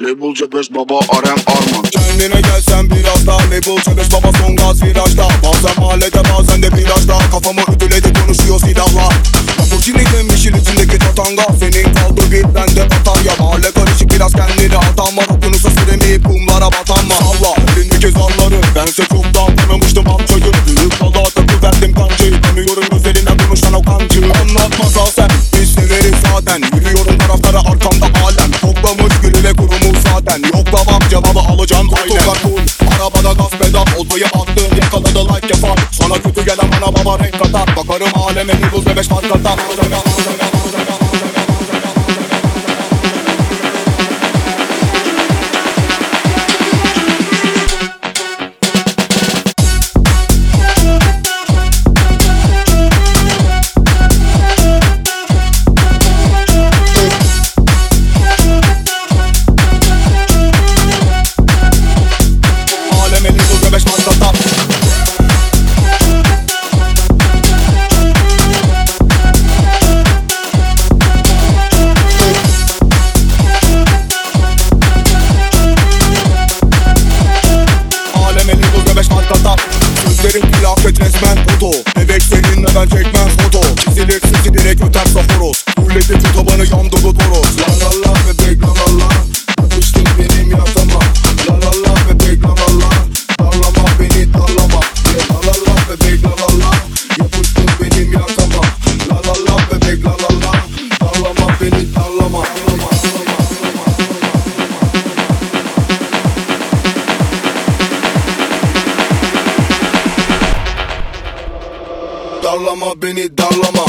Label C5 baba Arem Arman. Kendine gelsen biraz daha Label çebeş baba son gaz virajda. Bazen mahallede bazen de plajda Kafamı ödüledi konuşuyor silahla Lamborghini demişin içindeki tatanga. Senin kaldı bir bende batarya. Mahalle karışık biraz kendini atan var Okyanusa süremeyip kumlara batan var Allah elindeki zarları. Bense çoktan pedal Oltayı attım yakaladı like yapar Sana kötü gelen bana baba renk katar. Bakarım aleme bir buz ve beş fark atar Sözlerim hilafet resmen foto Bebek seninle ben çekmem foto Çizilir sesi direkt öter saforos Hulledi bu tabanı yandı Darlama beni darlama.